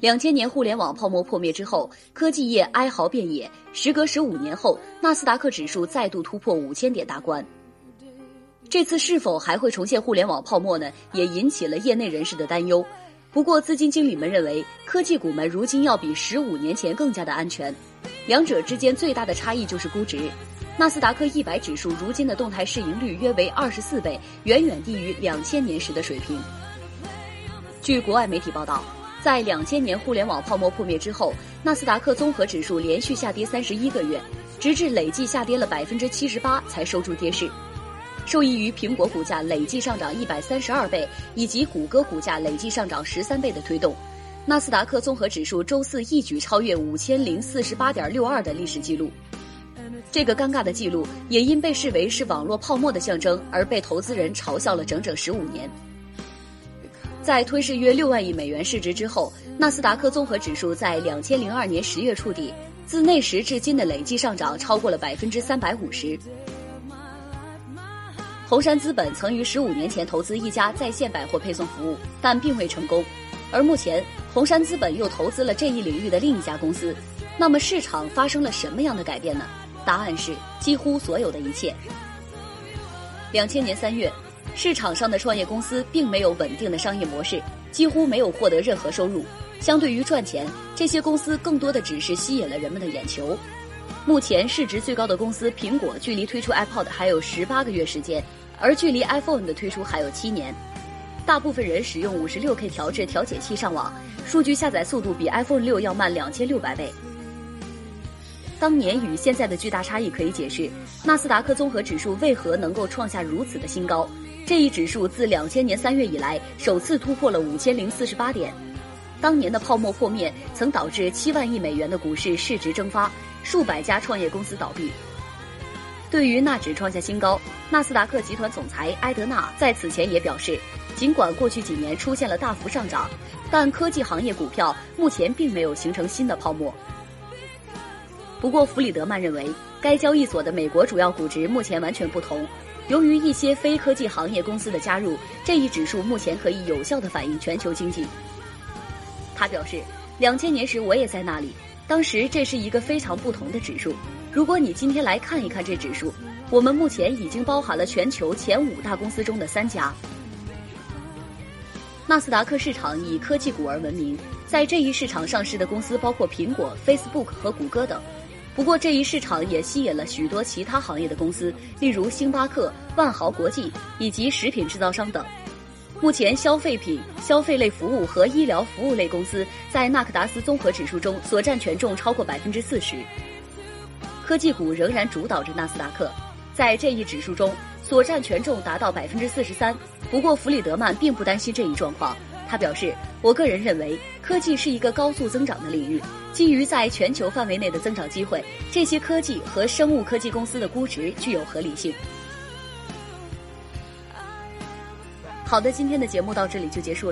两千年互联网泡沫破灭之后，科技业哀嚎遍野。时隔十五年后，纳斯达克指数再度突破五千点大关。这次是否还会重现互联网泡沫呢？也引起了业内人士的担忧。不过，资金经理们认为，科技股们如今要比十五年前更加的安全。两者之间最大的差异就是估值。纳斯达克一百指数如今的动态市盈率约为二十四倍，远远低于两千年时的水平。据国外媒体报道。在两千年互联网泡沫破灭之后，纳斯达克综合指数连续下跌三十一个月，直至累计下跌了百分之七十八才收住跌势。受益于苹果股价累计上涨一百三十二倍，以及谷歌股价累计上涨十三倍的推动，纳斯达克综合指数周四一举超越五千零四十八点六二的历史记录。这个尴尬的记录也因被视为是网络泡沫的象征而被投资人嘲笑了整整十五年。在吞噬约六万亿美元市值之后，纳斯达克综合指数在两千零二年十月触底，自那时至今的累计上涨超过了百分之三百五十。红杉资本曾于十五年前投资一家在线百货配送服务，但并未成功。而目前，红杉资本又投资了这一领域的另一家公司。那么，市场发生了什么样的改变呢？答案是几乎所有的一切。两千年三月。市场上的创业公司并没有稳定的商业模式，几乎没有获得任何收入。相对于赚钱，这些公司更多的只是吸引了人们的眼球。目前市值最高的公司苹果，距离推出 iPod 还有十八个月时间，而距离 iPhone 的推出还有七年。大部分人使用五十六 K 调制调节器上网，数据下载速度比 iPhone 六要慢两千六百倍。当年与现在的巨大差异可以解释纳斯达克综合指数为何能够创下如此的新高。这一指数自两千年三月以来首次突破了五千零四十八点。当年的泡沫破灭曾导致七万亿美元的股市市值蒸发，数百家创业公司倒闭。对于纳指创下新高，纳斯达克集团总裁埃德纳在此前也表示，尽管过去几年出现了大幅上涨，但科技行业股票目前并没有形成新的泡沫。不过，弗里德曼认为，该交易所的美国主要股值目前完全不同。由于一些非科技行业公司的加入，这一指数目前可以有效地反映全球经济。他表示，两千年时我也在那里，当时这是一个非常不同的指数。如果你今天来看一看这指数，我们目前已经包含了全球前五大公司中的三家。纳斯达克市场以科技股而闻名，在这一市场上市的公司包括苹果、Facebook 和谷歌等。不过，这一市场也吸引了许多其他行业的公司，例如星巴克、万豪国际以及食品制造商等。目前，消费品、消费类服务和医疗服务类公司在纳克达斯综合指数中所占权重超过百分之四十。科技股仍然主导着纳斯达克，在这一指数中所占权重达到百分之四十三。不过，弗里德曼并不担心这一状况。他表示：“我个人认为，科技是一个高速增长的领域。基于在全球范围内的增长机会，这些科技和生物科技公司的估值具有合理性。”好的，今天的节目到这里就结束了。